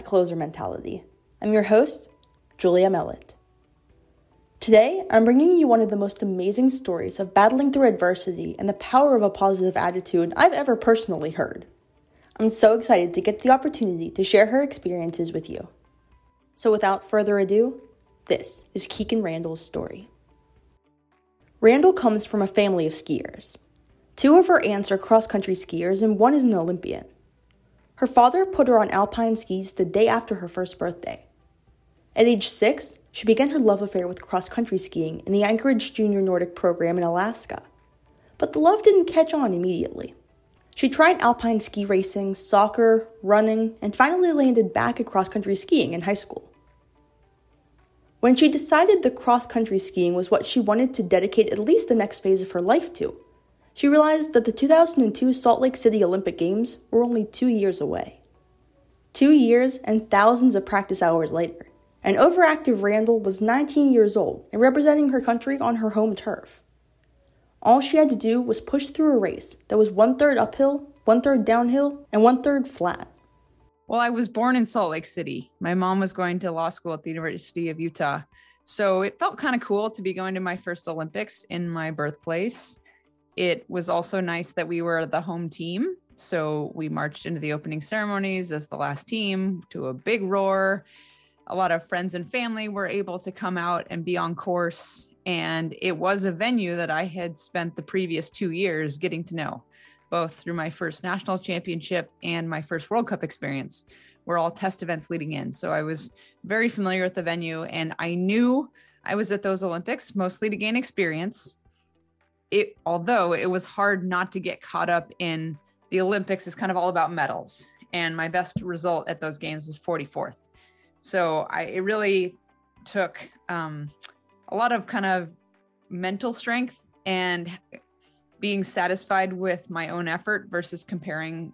to Closer Mentality. I'm your host, Julia Mellett. Today, I'm bringing you one of the most amazing stories of battling through adversity and the power of a positive attitude I've ever personally heard. I'm so excited to get the opportunity to share her experiences with you. So, without further ado, this is Kikkan Randall's story. Randall comes from a family of skiers. Two of her aunts are cross country skiers, and one is an Olympian. Her father put her on alpine skis the day after her first birthday. At age six, she began her love affair with cross country skiing in the Anchorage Junior Nordic program in Alaska. But the love didn't catch on immediately. She tried alpine ski racing, soccer, running, and finally landed back at cross country skiing in high school. When she decided that cross country skiing was what she wanted to dedicate at least the next phase of her life to, she realized that the 2002 Salt Lake City Olympic Games were only two years away. Two years and thousands of practice hours later, an overactive Randall was 19 years old and representing her country on her home turf. All she had to do was push through a race that was one third uphill, one third downhill, and one third flat. Well, I was born in Salt Lake City. My mom was going to law school at the University of Utah. So it felt kind of cool to be going to my first Olympics in my birthplace. It was also nice that we were the home team. So we marched into the opening ceremonies as the last team to a big roar. A lot of friends and family were able to come out and be on course. And it was a venue that I had spent the previous two years getting to know, both through my first national championship and my first World Cup experience were all test events leading in. So I was very familiar with the venue and I knew I was at those Olympics mostly to gain experience it although it was hard not to get caught up in the Olympics is kind of all about medals. And my best result at those games was 44th. So I it really took um, a lot of kind of mental strength and being satisfied with my own effort versus comparing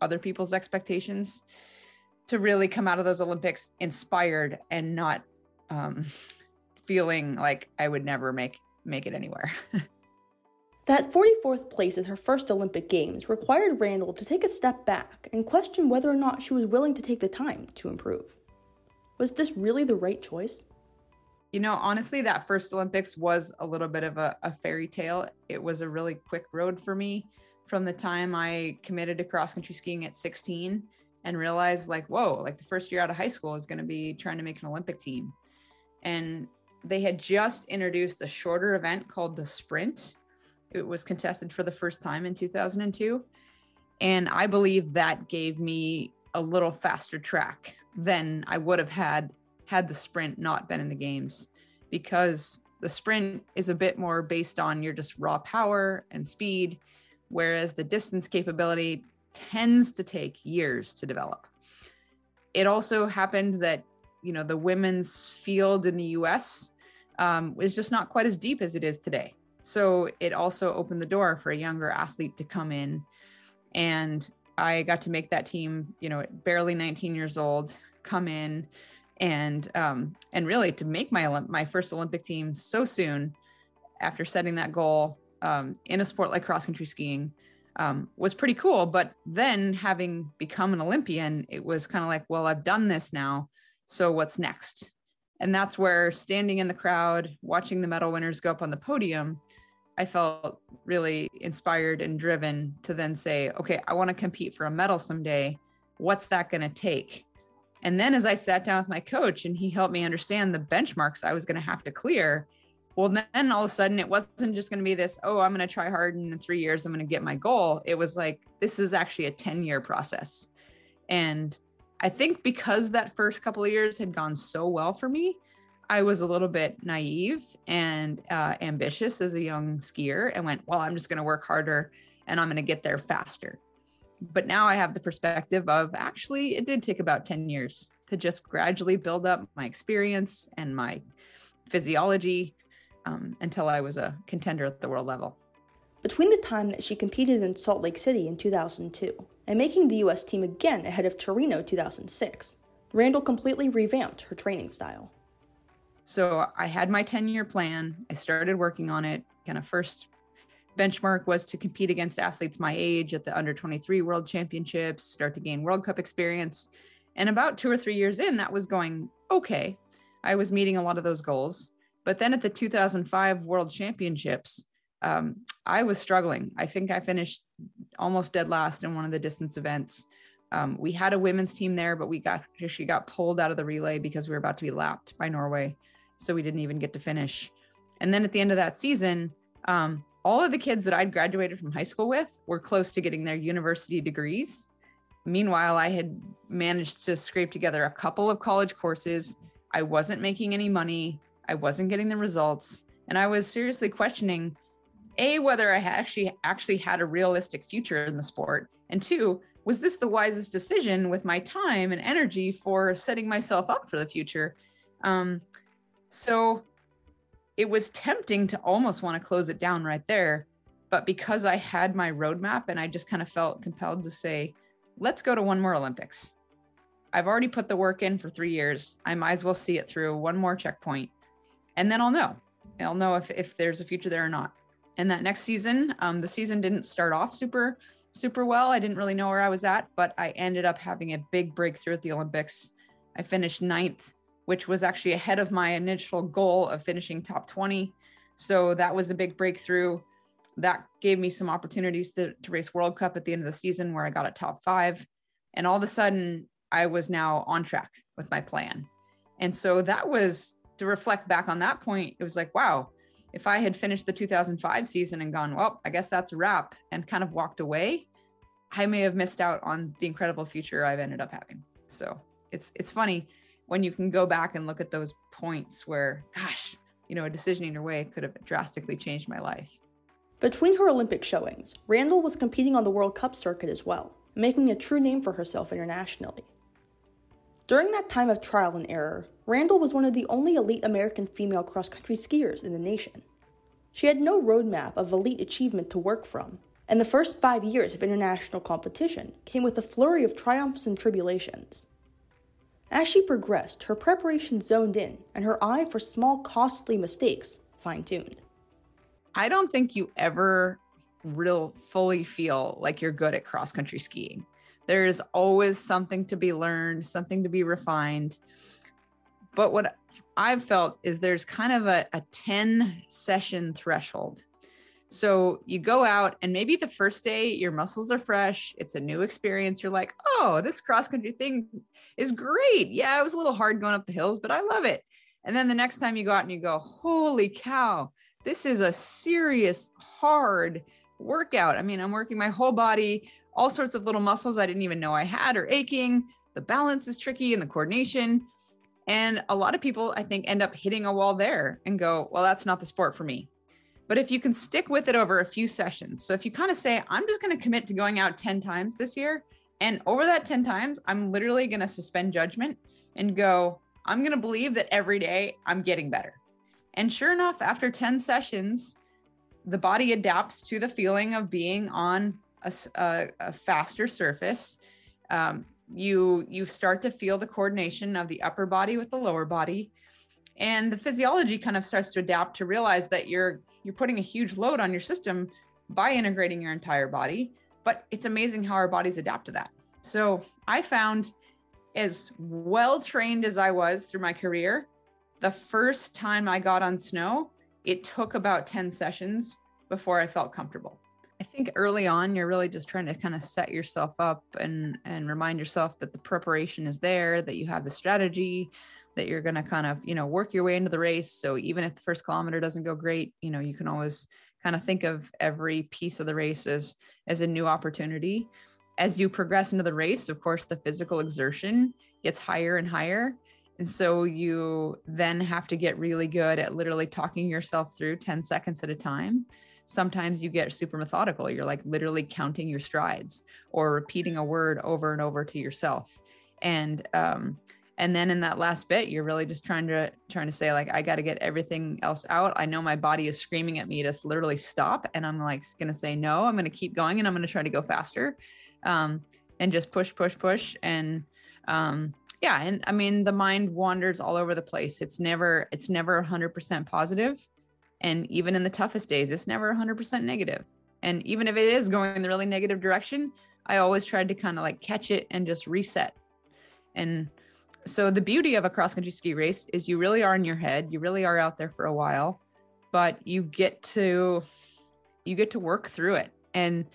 other people's expectations to really come out of those Olympics inspired and not um, feeling like I would never make make it anywhere. That 44th place at her first Olympic Games required Randall to take a step back and question whether or not she was willing to take the time to improve. Was this really the right choice? You know, honestly, that first Olympics was a little bit of a, a fairy tale. It was a really quick road for me from the time I committed to cross country skiing at 16 and realized, like, whoa, like the first year out of high school is going to be trying to make an Olympic team. And they had just introduced a shorter event called the sprint it was contested for the first time in 2002. And I believe that gave me a little faster track than I would have had had the sprint not been in the games because the sprint is a bit more based on your just raw power and speed, whereas the distance capability tends to take years to develop. It also happened that, you know, the women's field in the US um, is just not quite as deep as it is today. So it also opened the door for a younger athlete to come in. And I got to make that team, you know, barely 19 years old, come in and um, and really to make my my first Olympic team so soon after setting that goal um, in a sport like cross country skiing um, was pretty cool. But then having become an Olympian, it was kind of like, well, I've done this now. So what's next? And that's where standing in the crowd, watching the medal winners go up on the podium, I felt really inspired and driven to then say, okay, I want to compete for a medal someday. What's that going to take? And then as I sat down with my coach and he helped me understand the benchmarks I was going to have to clear, well, then all of a sudden it wasn't just going to be this, oh, I'm going to try hard and in three years I'm going to get my goal. It was like, this is actually a 10 year process. And I think because that first couple of years had gone so well for me, I was a little bit naive and uh, ambitious as a young skier and went, well, I'm just going to work harder and I'm going to get there faster. But now I have the perspective of actually, it did take about 10 years to just gradually build up my experience and my physiology um, until I was a contender at the world level. Between the time that she competed in Salt Lake City in 2002 and making the US team again ahead of Torino 2006, Randall completely revamped her training style. So I had my 10 year plan. I started working on it. Kind of first benchmark was to compete against athletes my age at the under 23 world championships, start to gain World Cup experience. And about two or three years in, that was going okay. I was meeting a lot of those goals. But then at the 2005 World Championships, um, I was struggling. I think I finished almost dead last in one of the distance events. Um, we had a women's team there, but we got she got pulled out of the relay because we were about to be lapped by Norway, so we didn't even get to finish. And then at the end of that season, um, all of the kids that I'd graduated from high school with were close to getting their university degrees. Meanwhile, I had managed to scrape together a couple of college courses. I wasn't making any money. I wasn't getting the results, and I was seriously questioning a whether I actually actually had a realistic future in the sport, and two, was this the wisest decision with my time and energy for setting myself up for the future? Um, so it was tempting to almost want to close it down right there. But because I had my roadmap and I just kind of felt compelled to say, let's go to one more Olympics. I've already put the work in for three years. I might as well see it through one more checkpoint. And then I'll know. I'll know if, if there's a future there or not. And that next season, um, the season didn't start off super super well. I didn't really know where I was at, but I ended up having a big breakthrough at the Olympics. I finished ninth, which was actually ahead of my initial goal of finishing top 20. So that was a big breakthrough. That gave me some opportunities to, to race World Cup at the end of the season where I got a top five. And all of a sudden, I was now on track with my plan. And so that was to reflect back on that point, it was like, wow, if I had finished the 2005 season and gone, well, I guess that's a wrap and kind of walked away, I may have missed out on the incredible future I've ended up having. So it's it's funny when you can go back and look at those points where, gosh, you know, a decision in your way could have drastically changed my life. Between her Olympic showings, Randall was competing on the World Cup circuit as well, making a true name for herself internationally. During that time of trial and error, Randall was one of the only elite American female cross country skiers in the nation. She had no roadmap of elite achievement to work from, and the first five years of international competition came with a flurry of triumphs and tribulations. As she progressed, her preparation zoned in and her eye for small, costly mistakes fine tuned. I don't think you ever real fully feel like you're good at cross country skiing. There's always something to be learned, something to be refined. But what I've felt is there's kind of a, a 10 session threshold. So you go out and maybe the first day your muscles are fresh, it's a new experience. You're like, oh, this cross country thing is great. Yeah, it was a little hard going up the hills, but I love it. And then the next time you go out and you go, holy cow, this is a serious, hard workout. I mean, I'm working my whole body, all sorts of little muscles I didn't even know I had are aching. The balance is tricky and the coordination. And a lot of people, I think, end up hitting a wall there and go, well, that's not the sport for me. But if you can stick with it over a few sessions, so if you kind of say, I'm just going to commit to going out 10 times this year, and over that 10 times, I'm literally going to suspend judgment and go, I'm going to believe that every day I'm getting better. And sure enough, after 10 sessions, the body adapts to the feeling of being on a, a, a faster surface. Um, you you start to feel the coordination of the upper body with the lower body. And the physiology kind of starts to adapt to realize that you're you're putting a huge load on your system by integrating your entire body but it's amazing how our bodies adapt to that. So i found as well trained as i was through my career the first time i got on snow it took about 10 sessions before i felt comfortable I think early on you're really just trying to kind of set yourself up and and remind yourself that the preparation is there, that you have the strategy, that you're going to kind of, you know, work your way into the race. So even if the first kilometer doesn't go great, you know, you can always kind of think of every piece of the race as as a new opportunity. As you progress into the race, of course, the physical exertion gets higher and higher. And so you then have to get really good at literally talking yourself through 10 seconds at a time sometimes you get super methodical. You're like literally counting your strides or repeating a word over and over to yourself. And um, and then in that last bit, you're really just trying to trying to say like, I got to get everything else out. I know my body is screaming at me to literally stop, and I'm like gonna say no. I'm gonna keep going, and I'm gonna try to go faster, um, and just push, push, push, and um, yeah. And I mean, the mind wanders all over the place. It's never it's never 100% positive and even in the toughest days, it's never 100% negative. And even if it is going in the really negative direction, I always tried to kind of like catch it and just reset. And so the beauty of a cross country ski race is you really are in your head, you really are out there for a while, but you get to you get to work through it. And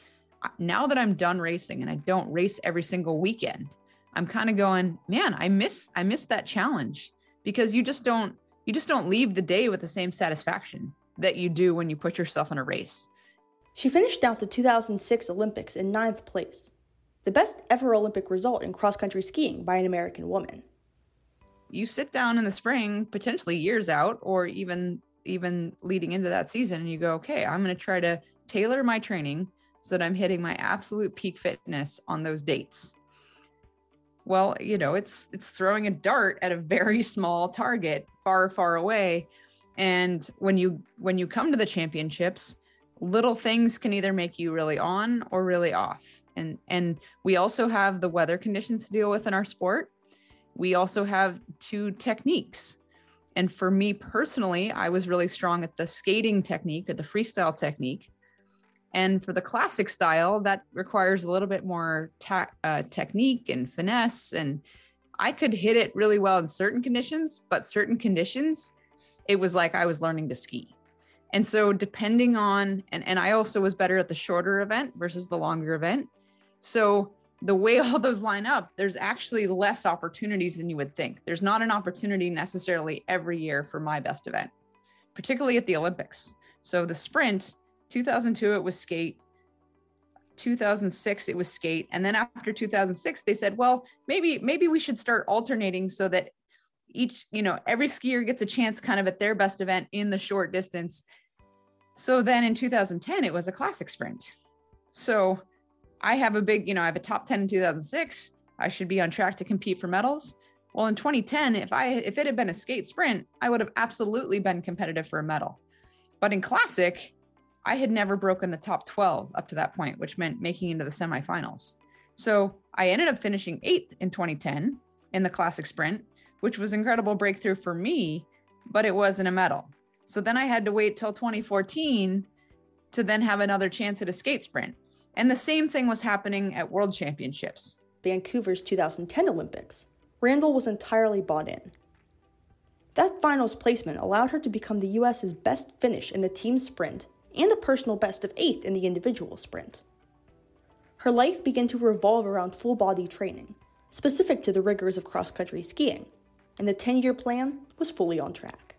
now that I'm done racing and I don't race every single weekend, I'm kind of going, man, I miss I miss that challenge because you just don't you just don't leave the day with the same satisfaction that you do when you put yourself in a race. She finished out the 2006 Olympics in ninth place, the best ever Olympic result in cross country skiing by an American woman. You sit down in the spring, potentially years out, or even even leading into that season, and you go, okay, I'm going to try to tailor my training so that I'm hitting my absolute peak fitness on those dates. Well, you know, it's it's throwing a dart at a very small target far far away and when you when you come to the championships, little things can either make you really on or really off. And and we also have the weather conditions to deal with in our sport. We also have two techniques. And for me personally, I was really strong at the skating technique or the freestyle technique. And for the classic style, that requires a little bit more ta- uh, technique and finesse. And I could hit it really well in certain conditions, but certain conditions, it was like I was learning to ski. And so depending on and and I also was better at the shorter event versus the longer event. So the way all those line up, there's actually less opportunities than you would think. There's not an opportunity necessarily every year for my best event, particularly at the Olympics. So the sprint, 2002 it was skate, 2006 it was skate, and then after 2006 they said, well, maybe maybe we should start alternating so that each you know every skier gets a chance kind of at their best event in the short distance. So then in 2010 it was a classic sprint. So i have a big you know i have a top 10 in 2006 i should be on track to compete for medals. Well in 2010 if i if it had been a skate sprint i would have absolutely been competitive for a medal. But in classic i had never broken the top 12 up to that point which meant making into the semifinals so i ended up finishing eighth in 2010 in the classic sprint which was incredible breakthrough for me, but it wasn't a medal. So then I had to wait till 2014 to then have another chance at a skate sprint. And the same thing was happening at World Championships. Vancouver's 2010 Olympics. Randall was entirely bought in. That finals placement allowed her to become the US's best finish in the team sprint and a personal best of eighth in the individual sprint. Her life began to revolve around full body training, specific to the rigors of cross country skiing, and the 10 year plan was fully on track.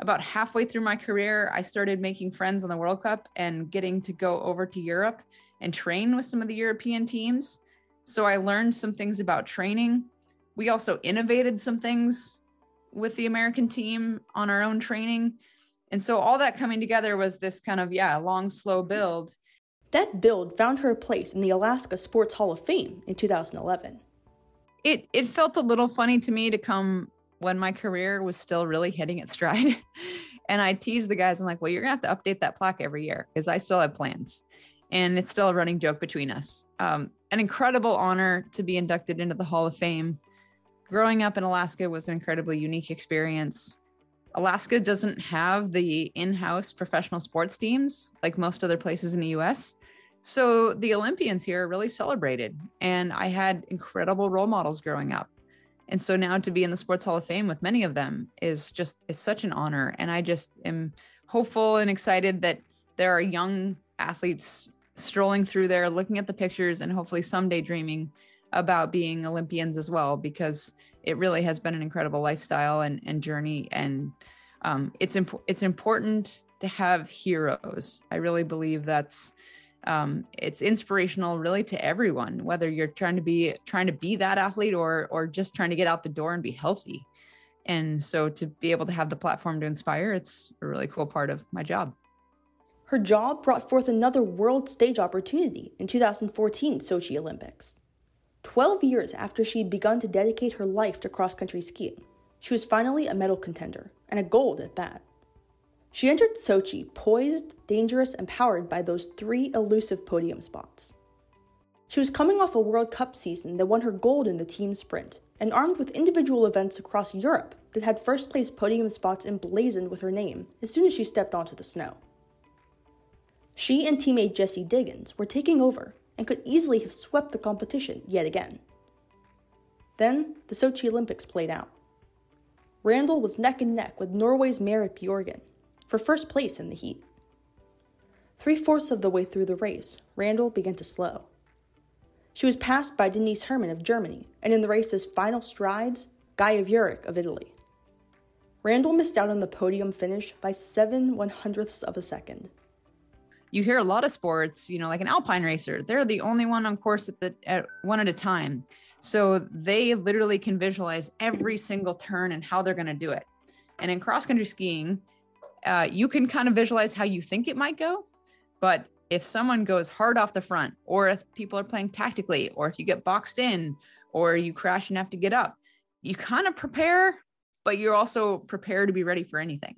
About halfway through my career, I started making friends on the World Cup and getting to go over to Europe and train with some of the European teams. So I learned some things about training. We also innovated some things with the American team on our own training. And so all that coming together was this kind of, yeah, long, slow build. That build found her a place in the Alaska Sports Hall of Fame in 2011 it it felt a little funny to me to come when my career was still really hitting its stride. and I teased the guys, I'm like, well, you're gonna have to update that plaque every year because I still have plans. And it's still a running joke between us. Um, an incredible honor to be inducted into the Hall of Fame. Growing up in Alaska was an incredibly unique experience. Alaska doesn't have the in house professional sports teams like most other places in the US. So the Olympians here are really celebrated. And I had incredible role models growing up. And so now to be in the Sports Hall of Fame with many of them is just is such an honor. And I just am hopeful and excited that there are young athletes strolling through there, looking at the pictures, and hopefully someday dreaming about being Olympians as well, because it really has been an incredible lifestyle and, and journey. And um, it's it's important to have heroes. I really believe that's um, it's inspirational really to everyone whether you're trying to be trying to be that athlete or or just trying to get out the door and be healthy and so to be able to have the platform to inspire it's a really cool part of my job her job brought forth another world stage opportunity in 2014 sochi olympics 12 years after she had begun to dedicate her life to cross country skiing she was finally a medal contender and a gold at that she entered Sochi poised, dangerous, and powered by those three elusive podium spots. She was coming off a World Cup season that won her gold in the team sprint, and armed with individual events across Europe that had first place podium spots emblazoned with her name as soon as she stepped onto the snow. She and teammate Jessie Diggins were taking over and could easily have swept the competition yet again. Then the Sochi Olympics played out. Randall was neck and neck with Norway's Marit Bjorgen for first place in the heat. Three fourths of the way through the race, Randall began to slow. She was passed by Denise Herrmann of Germany, and in the race's final strides, Gaia Vuerich of Italy. Randall missed out on the podium finish by seven one hundredths of a second. You hear a lot of sports, you know, like an alpine racer, they're the only one on course at the at one at a time. So they literally can visualize every single turn and how they're going to do it. And in cross country skiing, uh, you can kind of visualize how you think it might go, but if someone goes hard off the front, or if people are playing tactically, or if you get boxed in, or you crash and have to get up, you kind of prepare, but you're also prepared to be ready for anything.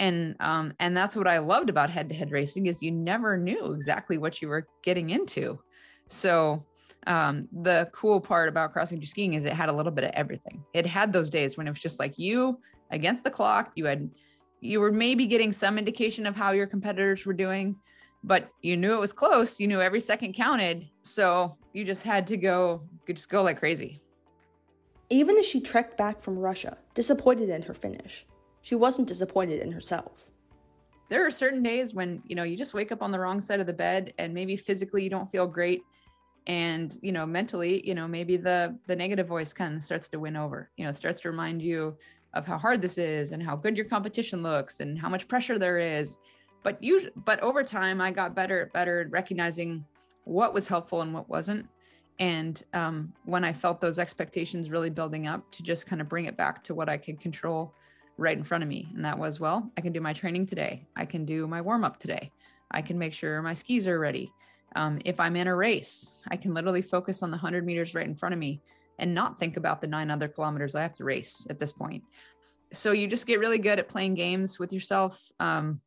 And um, and that's what I loved about head-to-head racing is you never knew exactly what you were getting into. So um, the cool part about cross country skiing is it had a little bit of everything. It had those days when it was just like you against the clock. You had you were maybe getting some indication of how your competitors were doing, but you knew it was close. You knew every second counted. So you just had to go, just go like crazy. Even as she trekked back from Russia, disappointed in her finish, she wasn't disappointed in herself. There are certain days when, you know, you just wake up on the wrong side of the bed and maybe physically you don't feel great and, you know, mentally, you know, maybe the the negative voice kind of starts to win over. You know, it starts to remind you of how hard this is and how good your competition looks and how much pressure there is but you but over time i got better at better at recognizing what was helpful and what wasn't and um, when i felt those expectations really building up to just kind of bring it back to what i could control right in front of me and that was well i can do my training today. I can do my warm up today. I can make sure my skis are ready. Um, if i'm in a race i can literally focus on the 100 meters right in front of me and not think about the nine other kilometers i have to race at this point. So you just get really good at playing games with yourself. Um,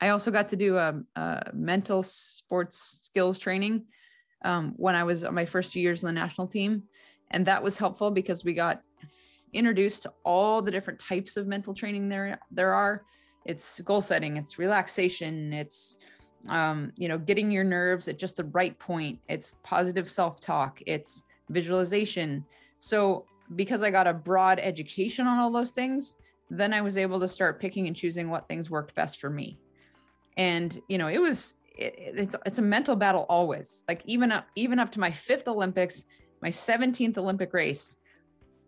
I also got to do a, a mental sports skills training um, when I was on my first few years in the national team. And that was helpful because we got introduced to all the different types of mental training there there are. It's goal setting, it's relaxation, it's um, you know, getting your nerves at just the right point. It's positive self-talk, it's visualization. So because I got a broad education on all those things, then I was able to start picking and choosing what things worked best for me and you know it was it, it's it's a mental battle always like even up even up to my fifth olympics my 17th olympic race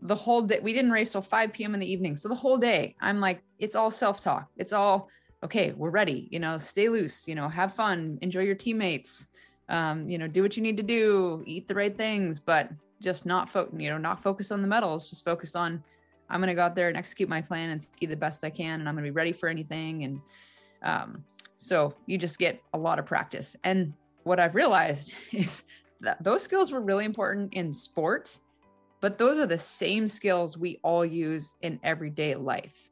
the whole day we didn't race till 5 p.m in the evening so the whole day i'm like it's all self-talk it's all okay we're ready you know stay loose you know have fun enjoy your teammates um, you know do what you need to do eat the right things but just not focus you know not focus on the medals just focus on i'm going to go out there and execute my plan and ski the best i can and i'm going to be ready for anything and um, so you just get a lot of practice. And what I've realized is that those skills were really important in sport, but those are the same skills we all use in everyday life.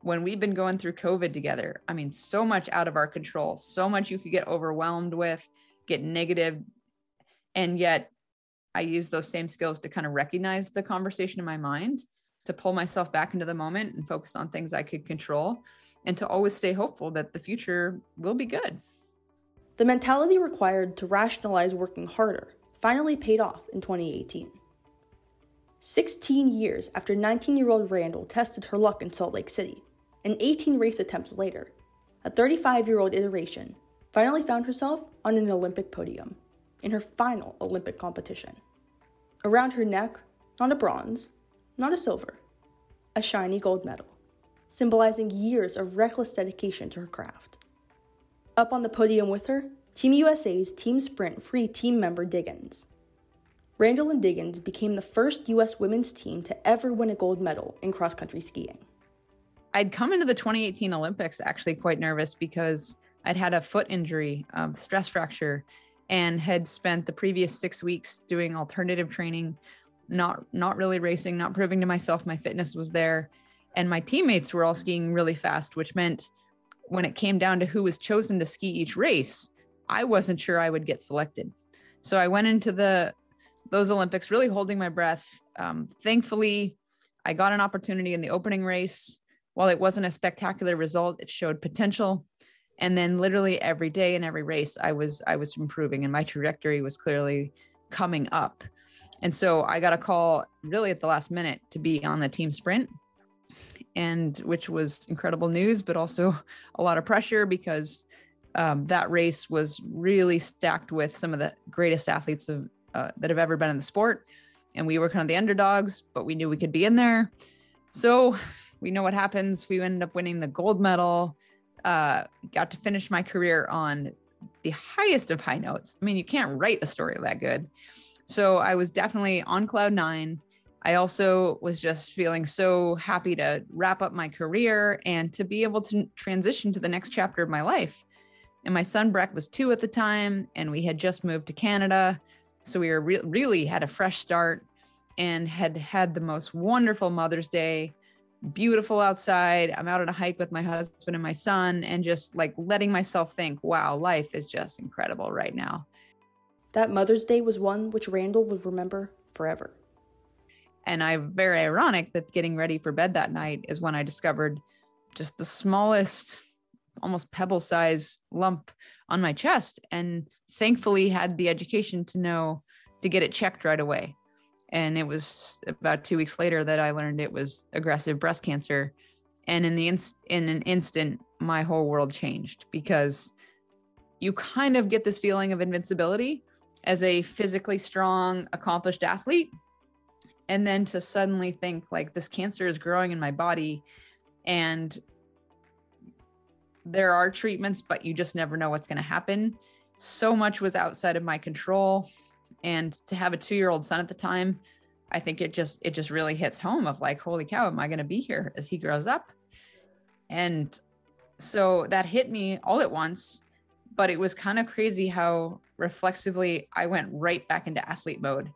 When we've been going through COVID together, I mean, so much out of our control, so much you could get overwhelmed with, get negative. And yet I use those same skills to kind of recognize the conversation in my mind, to pull myself back into the moment and focus on things I could control and to always stay hopeful that the future will be good. The mentality required to rationalize working harder finally paid off in 2018. 16 years after 19 year old Randall tested her luck in Salt Lake City, and 18 race attempts later, a 35 year old iteration finally found herself on an Olympic podium in her final Olympic competition. Around her neck, not a bronze, not a silver, a shiny gold medal symbolizing years of reckless dedication to her craft. Up on the podium with her, Team USA's Team Sprint free team member Diggins. Randall and Diggins became the first US women's team to ever win a gold medal in cross country skiing. I'd come into the 2018 Olympics actually quite nervous because I'd had a foot injury, um, stress fracture, and had spent the previous six weeks doing alternative training, not not really racing, not proving to myself my fitness was there, and my teammates were all skiing really fast, which meant when it came down to who was chosen to ski each race, I wasn't sure I would get selected. So I went into the those Olympics really holding my breath. Um, thankfully, I got an opportunity in the opening race. While it wasn't a spectacular result, it showed potential. And then literally every day in every race, I was I was improving, and my trajectory was clearly coming up. And so I got a call really at the last minute to be on the team sprint and which was incredible news, but also a lot of pressure because um, that race was really stacked with some of the greatest athletes of, uh, that have ever been in the sport. And we were kind of the underdogs, but we knew we could be in there. So we know what happens. We ended up winning the gold medal. Uh, got to finish my career on the highest of high notes. I mean, you can't write a story that good. So I was definitely on cloud nine. I also was just feeling so happy to wrap up my career and to be able to transition to the next chapter of my life. And my son Breck was two at the time, and we had just moved to Canada. So we were re- really had a fresh start and had had the most wonderful Mother's Day. Beautiful outside. I'm out on a hike with my husband and my son, and just like letting myself think, wow, life is just incredible right now. That Mother's Day was one which Randall would remember forever. And I very ironic that getting ready for bed that night is when I discovered just the smallest, almost pebble size lump on my chest. And thankfully had the education to know to get it checked right away. And it was about two weeks later that I learned it was aggressive breast cancer. And in the in an instant, my whole world changed because you kind of get this feeling of invincibility as a physically strong, accomplished athlete and then to suddenly think like this cancer is growing in my body and there are treatments but you just never know what's going to happen so much was outside of my control and to have a 2-year-old son at the time i think it just it just really hits home of like holy cow am i going to be here as he grows up and so that hit me all at once but it was kind of crazy how reflexively i went right back into athlete mode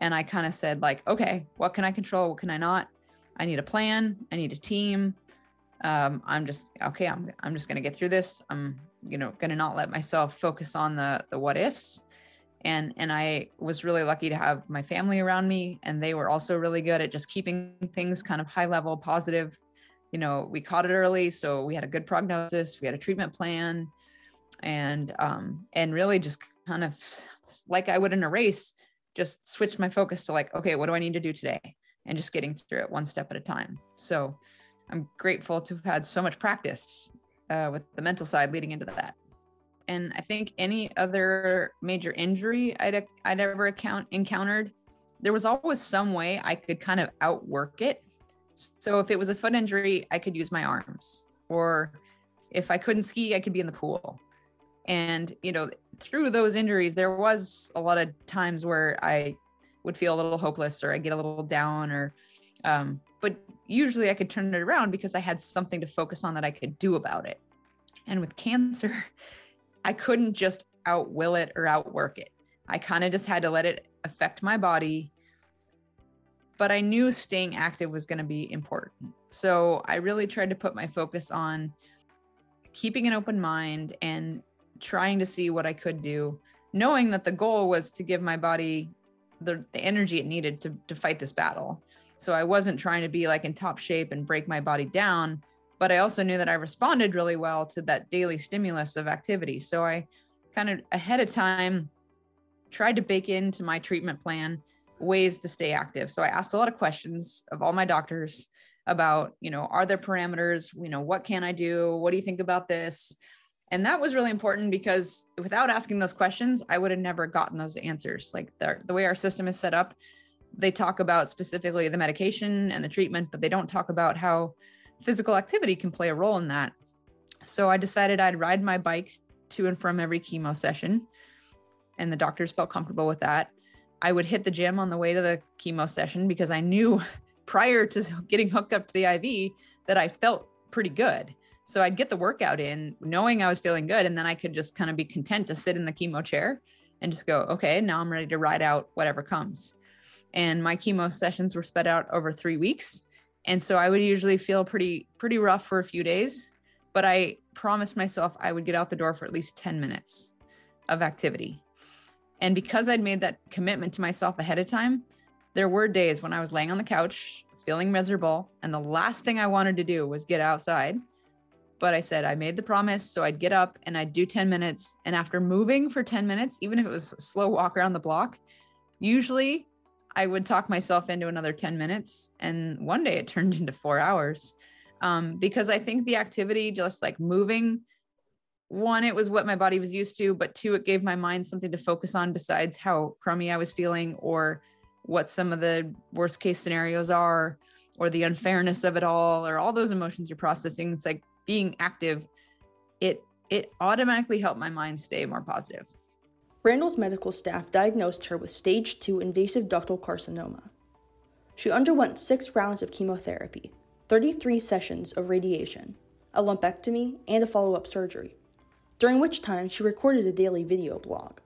and I kind of said like, okay, what can I control? What can I not? I need a plan. I need a team. Um, I'm just okay. I'm I'm just gonna get through this. I'm you know gonna not let myself focus on the the what ifs. And and I was really lucky to have my family around me, and they were also really good at just keeping things kind of high level, positive. You know, we caught it early, so we had a good prognosis. We had a treatment plan, and um, and really just kind of like I would in a race, just switched my focus to like, okay, what do I need to do today? And just getting through it one step at a time. So I'm grateful to have had so much practice uh, with the mental side leading into that. And I think any other major injury I'd, I'd ever account, encountered, there was always some way I could kind of outwork it. So if it was a foot injury, I could use my arms. Or if I couldn't ski, I could be in the pool. And, you know, through those injuries, there was a lot of times where I would feel a little hopeless or I get a little down or, um, but usually I could turn it around because I had something to focus on that I could do about it. And with cancer, I couldn't just outwill it or outwork it. I kind of just had to let it affect my body. But I knew staying active was going to be important. So I really tried to put my focus on keeping an open mind and trying to see what I could do, knowing that the goal was to give my body the, the energy it needed to, to fight this battle. So I wasn't trying to be like in top shape and break my body down, but I also knew that I responded really well to that daily stimulus of activity. So I kind of ahead of time tried to bake into my treatment plan ways to stay active. So I asked a lot of questions of all my doctors about, you know, are there parameters? You know, what can I do? What do you think about this? And that was really important because without asking those questions, I would have never gotten those answers. Like the, the way our system is set up, they talk about specifically the medication and the treatment, but they don't talk about how physical activity can play a role in that. So I decided I'd ride my bike to and from every chemo session. And the doctors felt comfortable with that. I would hit the gym on the way to the chemo session because I knew prior to getting hooked up to the IV that I felt pretty good. So I'd get the workout in knowing I was feeling good. And then I could just kind of be content to sit in the chemo chair and just go, okay, now I'm ready to ride out whatever comes. And my chemo sessions were spread out over three weeks. And so I would usually feel pretty, pretty rough for a few days, but I promised myself I would get out the door for at least 10 minutes of activity. And because I'd made that commitment to myself ahead of time, there were days when I was laying on the couch feeling miserable. And the last thing I wanted to do was get outside but I said I made the promise. So I'd get up and I'd do 10 minutes. And after moving for 10 minutes, even if it was a slow walk around the block, usually I would talk myself into another 10 minutes. And one day it turned into four hours um, because I think the activity, just like moving, one, it was what my body was used to, but two, it gave my mind something to focus on besides how crummy I was feeling or what some of the worst case scenarios are or the unfairness of it all or all those emotions you're processing. It's like being active, it it automatically helped my mind stay more positive. Randall's medical staff diagnosed her with stage 2 invasive ductal carcinoma. She underwent six rounds of chemotherapy, 33 sessions of radiation, a lumpectomy, and a follow up surgery, during which time she recorded a daily video blog.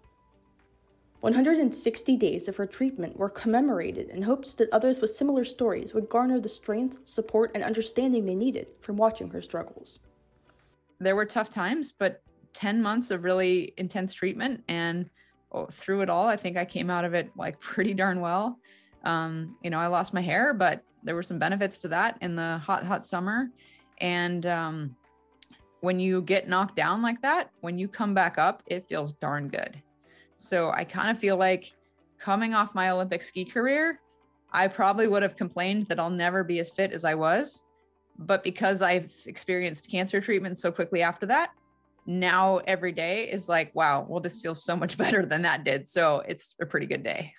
160 days of her treatment were commemorated in hopes that others with similar stories would garner the strength, support, and understanding they needed from watching her struggles. There were tough times, but 10 months of really intense treatment and oh, through it all i think i came out of it like pretty darn well. Um, you know i lost my hair but there were some benefits to that in the hot hot summer. And um, when you get knocked down like that when you come back up it feels darn good. So i kind of feel like coming off my olympic ski career i probably would have complained that i'll never be as fit as i was. But because i've experienced cancer treatment so quickly after that now every day is like, wow, well, this feels so much better than that did. So it's a pretty good day.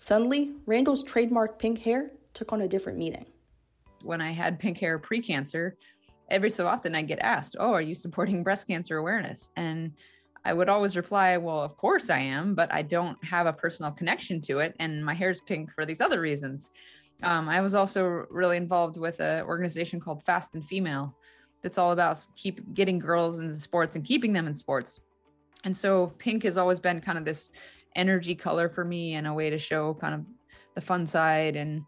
Suddenly, Randall's trademark pink hair took on a different meaning. When I had pink hair pre cancer, every so often I get asked, Oh, are you supporting breast cancer awareness? And I would always reply, Well, of course I am, but I don't have a personal connection to it. And my hair is pink for these other reasons. Um, I was also really involved with an organization called Fast and Female, that's all about keep getting girls into sports and keeping them in sports. And so pink has always been kind of this energy color for me and a way to show kind of the fun side. And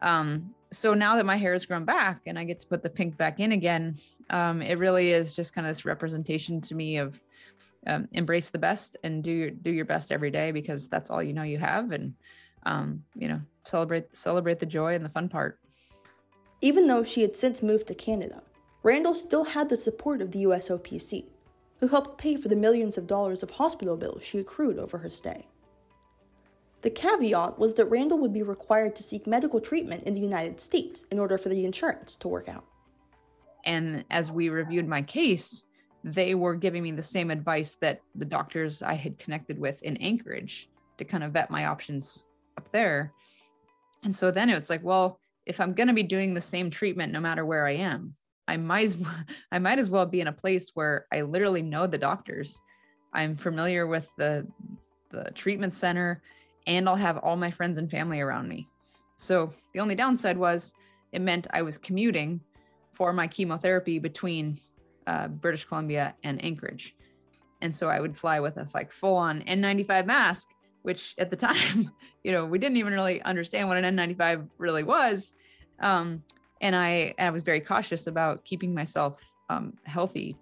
um, so now that my hair has grown back and I get to put the pink back in again, um, it really is just kind of this representation to me of um, embrace the best and do your do your best every day because that's all you know you have and um, you know celebrate celebrate the joy and the fun part. Even though she had since moved to Canada, Randall still had the support of the USOPC, who helped pay for the millions of dollars of hospital bills she accrued over her stay. The caveat was that Randall would be required to seek medical treatment in the United States in order for the insurance to work out. And as we reviewed my case, they were giving me the same advice that the doctors I had connected with in Anchorage to kind of vet my options up there. And so then it was like, well, if I'm going to be doing the same treatment no matter where I am, I might as well, I might as well be in a place where I literally know the doctors. I'm familiar with the the treatment center and I'll have all my friends and family around me. So the only downside was it meant I was commuting for my chemotherapy between uh, British Columbia and Anchorage. And so I would fly with a like full on N95 mask, which at the time, you know, we didn't even really understand what an N95 really was. Um, and I, I was very cautious about keeping myself um, healthy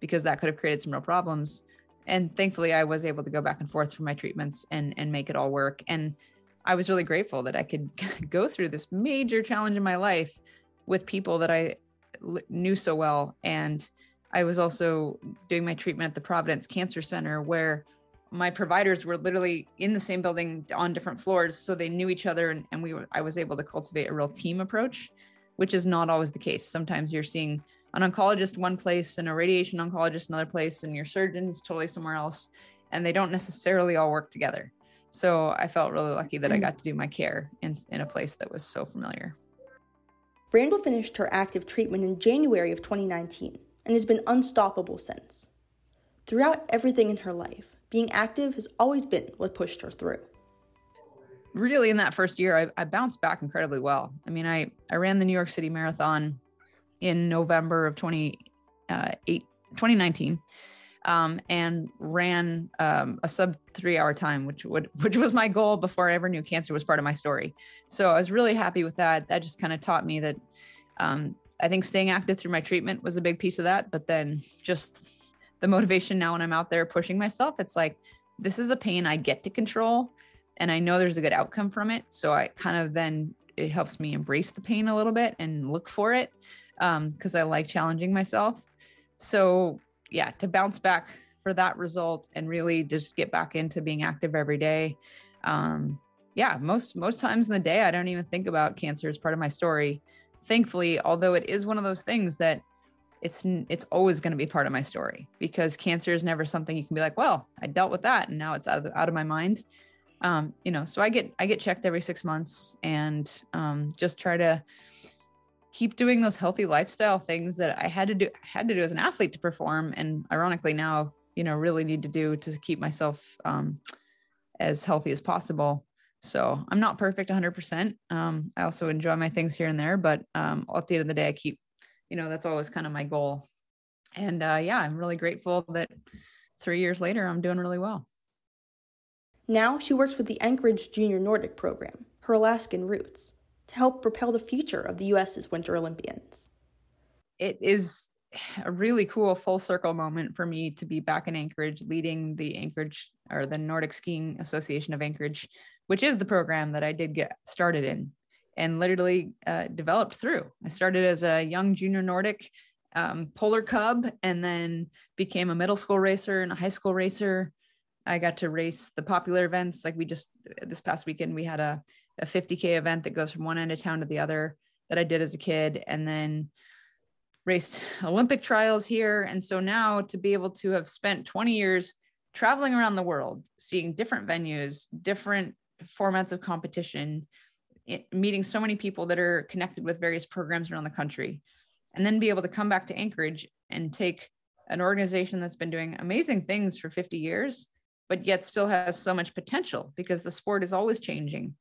because that could have created some real problems. And thankfully, I was able to go back and forth for my treatments and and make it all work. And I was really grateful that I could go through this major challenge in my life with people that I knew so well. And I was also doing my treatment at the Providence Cancer Center, where my providers were literally in the same building on different floors, so they knew each other, and, and we were, I was able to cultivate a real team approach which is not always the case. Sometimes you're seeing an oncologist one place and a radiation oncologist another place, and your surgeon's totally somewhere else, and they don't necessarily all work together. So I felt really lucky that I mm. got to do my care in, in a place that was so familiar. Randall finished her active treatment in January of 2019 and has been unstoppable since. Throughout everything in her life, being active has always been what pushed her through really in that first year, I, I bounced back incredibly well. I mean, I, I ran the New York City Marathon in November of 20, uh, 2019 um, and ran um, a sub three hour time, which would which was my goal before I ever knew cancer was part of my story. So I was really happy with that. That just kind of taught me that um, I think staying active through my treatment was a big piece of that. But then just the motivation now when I'm out there pushing myself, it's like this is a pain I get to control and I know there's a good outcome from it. So I kind of then it helps me embrace the pain a little bit and look for it because um, I like challenging myself. So yeah, to bounce back for that result and really just get back into being active every day. Um, yeah, most most times in the day, I don't even think about cancer as part of my story. Thankfully, although it is one of those things that it's it's always going to be part of my story because cancer is never something you can be like, well, I dealt with that and now it's out of out of my mind. Um, you know, so I get I get checked every six months and um, just try to keep doing those healthy lifestyle things that I had to do had to do as an athlete to perform, and ironically now, you know, really need to do to keep myself um, as healthy as possible. So I'm not perfect 100%. Um, I also enjoy my things here and there, but um, at the end of the day, I keep, you know, that's always kind of my goal. And uh, yeah, I'm really grateful that three years later, I'm doing really well. Now she works with the Anchorage Junior Nordic program, her Alaskan roots, to help propel the future of the U.S.'s Winter Olympians. It is a really cool full circle moment for me to be back in Anchorage leading the Anchorage or the Nordic Skiing Association of Anchorage, which is the program that I did get started in and literally uh, developed through. I started as a young junior Nordic um, polar cub and then became a middle school racer and a high school racer. I got to race the popular events. Like we just this past weekend, we had a, a 50K event that goes from one end of town to the other that I did as a kid. And then raced Olympic trials here. And so now to be able to have spent 20 years traveling around the world, seeing different venues, different formats of competition, meeting so many people that are connected with various programs around the country, and then be able to come back to Anchorage and take an organization that's been doing amazing things for 50 years, but yet still has so much potential because the sport is always changing.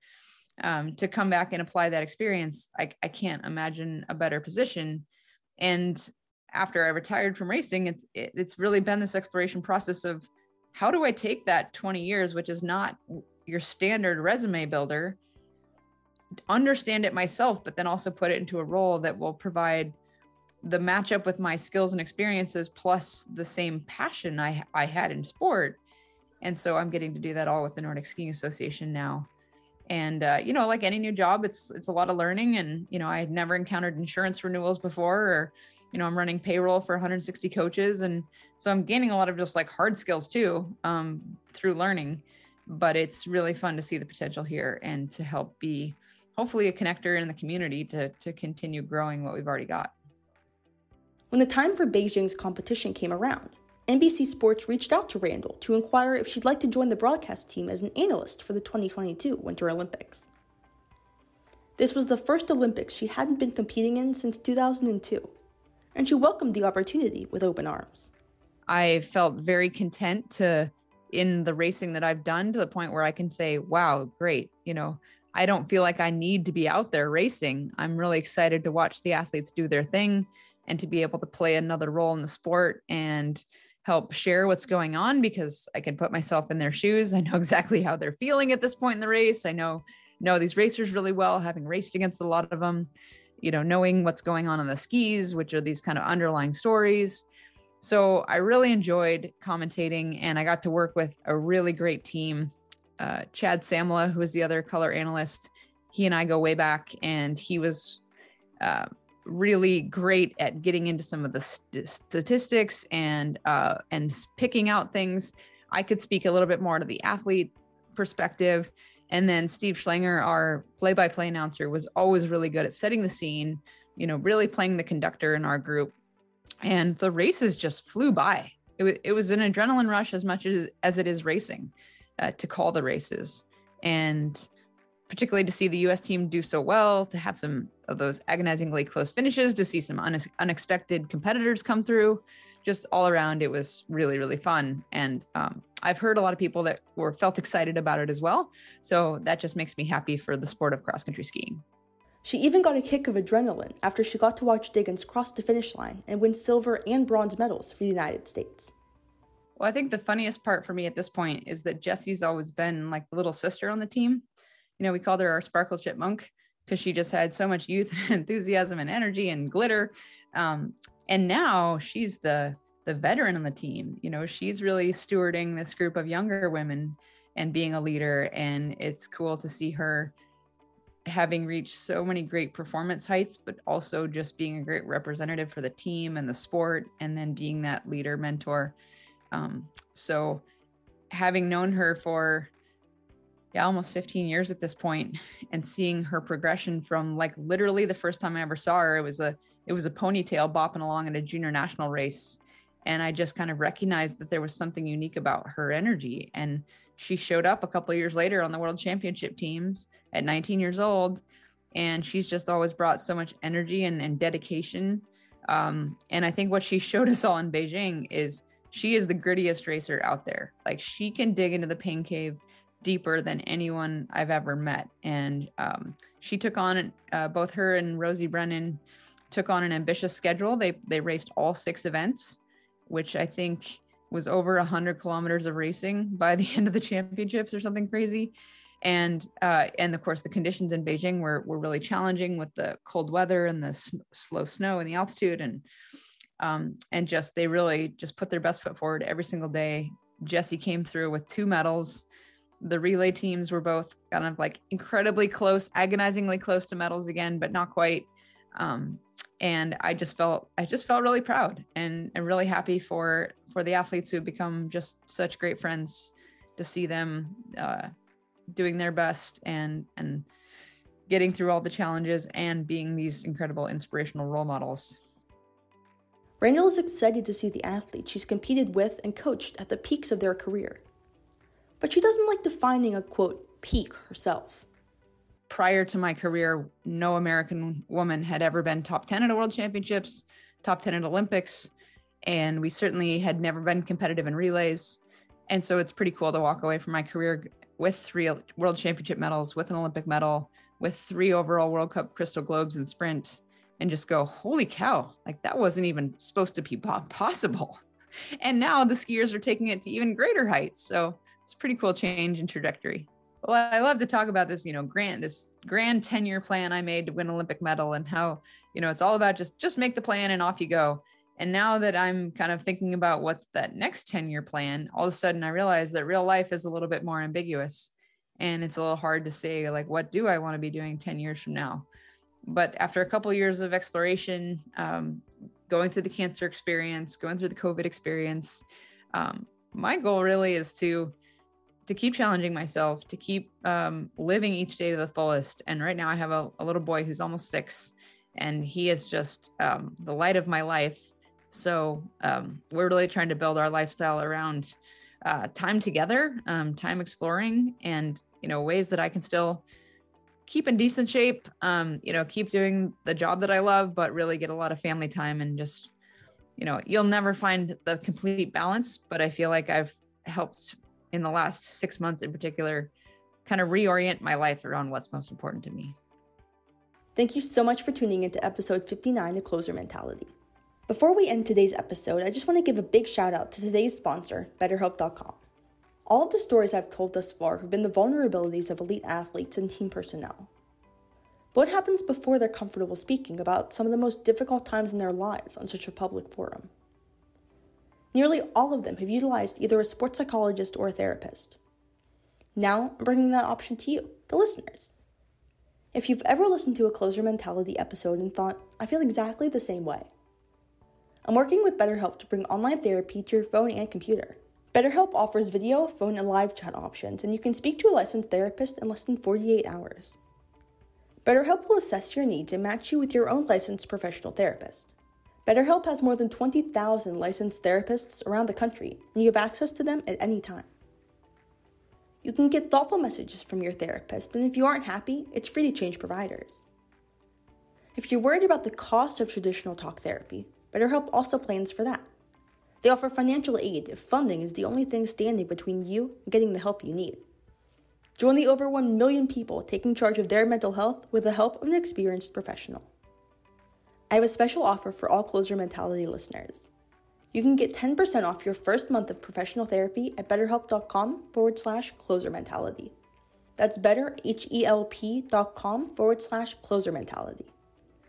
Um, to come back and apply that experience, I, I can't imagine a better position and after I retired from racing, it's it, it's really been this exploration process of how do I take that 20 years, which is not your standard resume builder, understand it myself, but then also put it into a role that will provide the matchup with my skills and experiences plus the same passion I, I had in sport. And so I'm getting to do that all with the Nordic Skiing Association now. And uh, you know like any new job it's it's a lot of learning. And you know i had never encountered insurance renewals before or you know i'm running payroll for 160 coaches. And so i'm gaining a lot of just like hard skills too um, through learning. But it's really fun to see the potential here and to help be hopefully a connector in the community to to continue growing what we've already got. When the time for beijing's competition came around NBC Sports reached out to Randall to inquire if she'd like to join the broadcast team as an analyst for the 2022 Winter Olympics. This was the first Olympics she hadn't been competing in since 2002, and she welcomed the opportunity with open arms. I felt very content to in the racing that I've done to the point where I can say, wow, great. You know, I don't feel like I need to be out there racing. I'm really excited to watch the athletes do their thing and to be able to play another role in the sport and help share what's going on because I can put myself in their shoes. I know exactly how they're feeling at this point in the race. I know know these racers really well, having raced against a lot of them, you know, knowing what's going on on the skis, which are these kind of underlying stories. So I really enjoyed commentating and I got to work with a really great team. Uh, Chad Salmela, who is the other color analyst, he and I go way back, and he was uh, really great at getting into some of the st- statistics and uh, and picking out things. I could speak a little bit more to the athlete perspective. And then Steve Schlanger, our play-by-play announcer, was always really good at setting the scene. You know, really playing the conductor in our group, and the races just flew by. It, w- it was an adrenaline rush as much as as it is racing uh, to call the races, and particularly to see the U.S. team do so well, to have some of those agonizingly close finishes, to see some un- unexpected competitors come through. Just all around, it was really, really fun. And um, I've heard a lot of people that were felt excited about it as well. So that just makes me happy for the sport of cross country skiing. She even got a kick of adrenaline after she got to watch Diggins cross the finish line and win silver and bronze medals for the United States. Well, I think the funniest part for me at this point is that Jessie's always been like the little sister on the team you know, we called her our sparkle chipmunk because she just had so much youth and enthusiasm and energy and glitter. Um, and now she's the the veteran on the team. You know, she's really stewarding this group of younger women and being a leader. And it's cool to see her having reached so many great performance heights, but also just being a great representative for the team and the sport, and then being that leader mentor. Um, so, having known her for yeah, almost 15 years at this point and seeing her progression from like literally the first time I ever saw her, it was a it was a ponytail bopping along at a junior national race. And I just kind of recognized that there was something unique about her energy. And she showed up a couple years later on the world championship teams at 19 years old. And she's just always brought so much energy and, and dedication. Um, and I think what she showed us all in Beijing is she is the grittiest racer out there. Like she can dig into the pain cave deeper than anyone I've ever met. And um, she took on uh, both her and Rosie Brennan took on an ambitious schedule. They they raced all six events, which I think was over a hundred kilometers of racing by the end of the championships or something crazy. And uh, and of course the conditions in Beijing were were really challenging with the cold weather and the s- slow snow and the altitude and um, and just they really just put their best foot forward every single day. Jessie came through with two medals the relay teams were both kind of like incredibly close, agonizingly close to medals again, but not quite. Um, and I just felt I just felt really proud and, and really happy for for the athletes who have become just such great friends to see them uh, doing their best and and getting through all the challenges and being these incredible inspirational role models. Randall is excited to see the athletes she's competed with and coached at the peaks of their career but she doesn't like defining a quote peak herself. Prior to my career, no American woman had ever been top 10 at a world championships, top 10 at Olympics, and we certainly had never been competitive in relays. And so it's pretty cool to walk away from my career with three world championship medals, with an Olympic medal, with three overall World Cup crystal globes in sprint, and just go, holy cow, like that wasn't even supposed to be possible. And now the skiers are taking it to even greater heights. So it's pretty cool change in trajectory. Well, I love to talk about this, you know, grand this grand 10 year plan I made to win Olympic medal and how, you know, it's all about just just make the plan and off you go. And now that I'm kind of thinking about what's that next 10 year plan, all of a sudden I realize that real life is a little bit more ambiguous and it's a little hard to say like what do I want to be doing 10 years from now. But after a couple years of exploration, um, going through the cancer experience, going through the COVID experience, um, my goal really is to to keep challenging myself, to keep um, living each day to the fullest. And right now, I have a, a little boy who's almost six, and he is just um, the light of my life. So um, we're really trying to build our lifestyle around uh, time together, um, time exploring, and you know ways that I can still keep in decent shape. Um, you know, keep doing the job that I love, but really get a lot of family time and just you know you'll never find the complete balance but i feel like i've helped in the last six months in particular kind of reorient my life around what's most important to me. Thank you so much for tuning into episode 59 of Closer Mentality. Before we end today's episode, I just want to give a big shout out to today's sponsor, BetterHelp.com. All of the stories I've told thus far have been the vulnerabilities of elite athletes and team personnel. What happens before they're comfortable speaking about some of the most difficult times in their lives on such a public forum? Nearly all of them have utilized either a sports psychologist or a therapist. Now, I'm bringing that option to you, the listeners. If you've ever listened to a closer mentality episode and thought, I feel exactly the same way, I'm working with BetterHelp to bring online therapy to your phone and computer. BetterHelp offers video, phone, and live chat options, and you can speak to a licensed therapist in less than 48 hours. BetterHelp will assess your needs and match you with your own licensed professional therapist. BetterHelp has more than 20,000 licensed therapists around the country, and you have access to them at any time. You can get thoughtful messages from your therapist, and if you aren't happy, it's free to change providers. If you're worried about the cost of traditional talk therapy, BetterHelp also plans for that. They offer financial aid if funding is the only thing standing between you and getting the help you need. Join the over 1 million people taking charge of their mental health with the help of an experienced professional. I have a special offer for all Closer Mentality listeners. You can get 10% off your first month of professional therapy at betterhelp.com forward slash closer mentality. That's betterhelp.com forward slash closer mentality.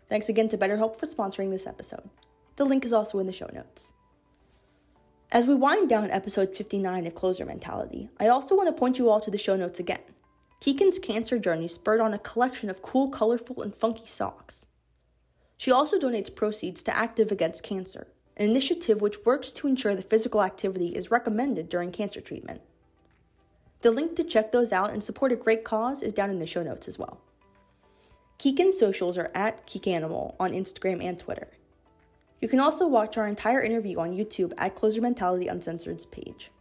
Thanks again to BetterHelp for sponsoring this episode. The link is also in the show notes. As we wind down episode 59 of Closer Mentality, I also want to point you all to the show notes again. Kikkan's cancer journey spurred on a collection of cool, colorful, and funky socks. She also donates proceeds to Active Against Cancer, an initiative which works to ensure that physical activity is recommended during cancer treatment. The link to check those out and support a great cause is down in the show notes as well. Kikkan's socials are at Kikkanimal on Instagram and Twitter. You can also watch our entire interview on YouTube at Closer Mentality Uncensored's page.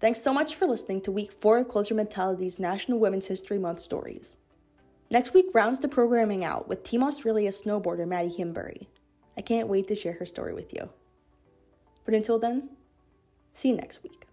Thanks so much for listening to week four of Closer Mentality's National Women's History Month stories. Next week rounds the programming out with Team Australia snowboarder Maddie Himbury. I can't wait to share her story with you. But until then, see you next week.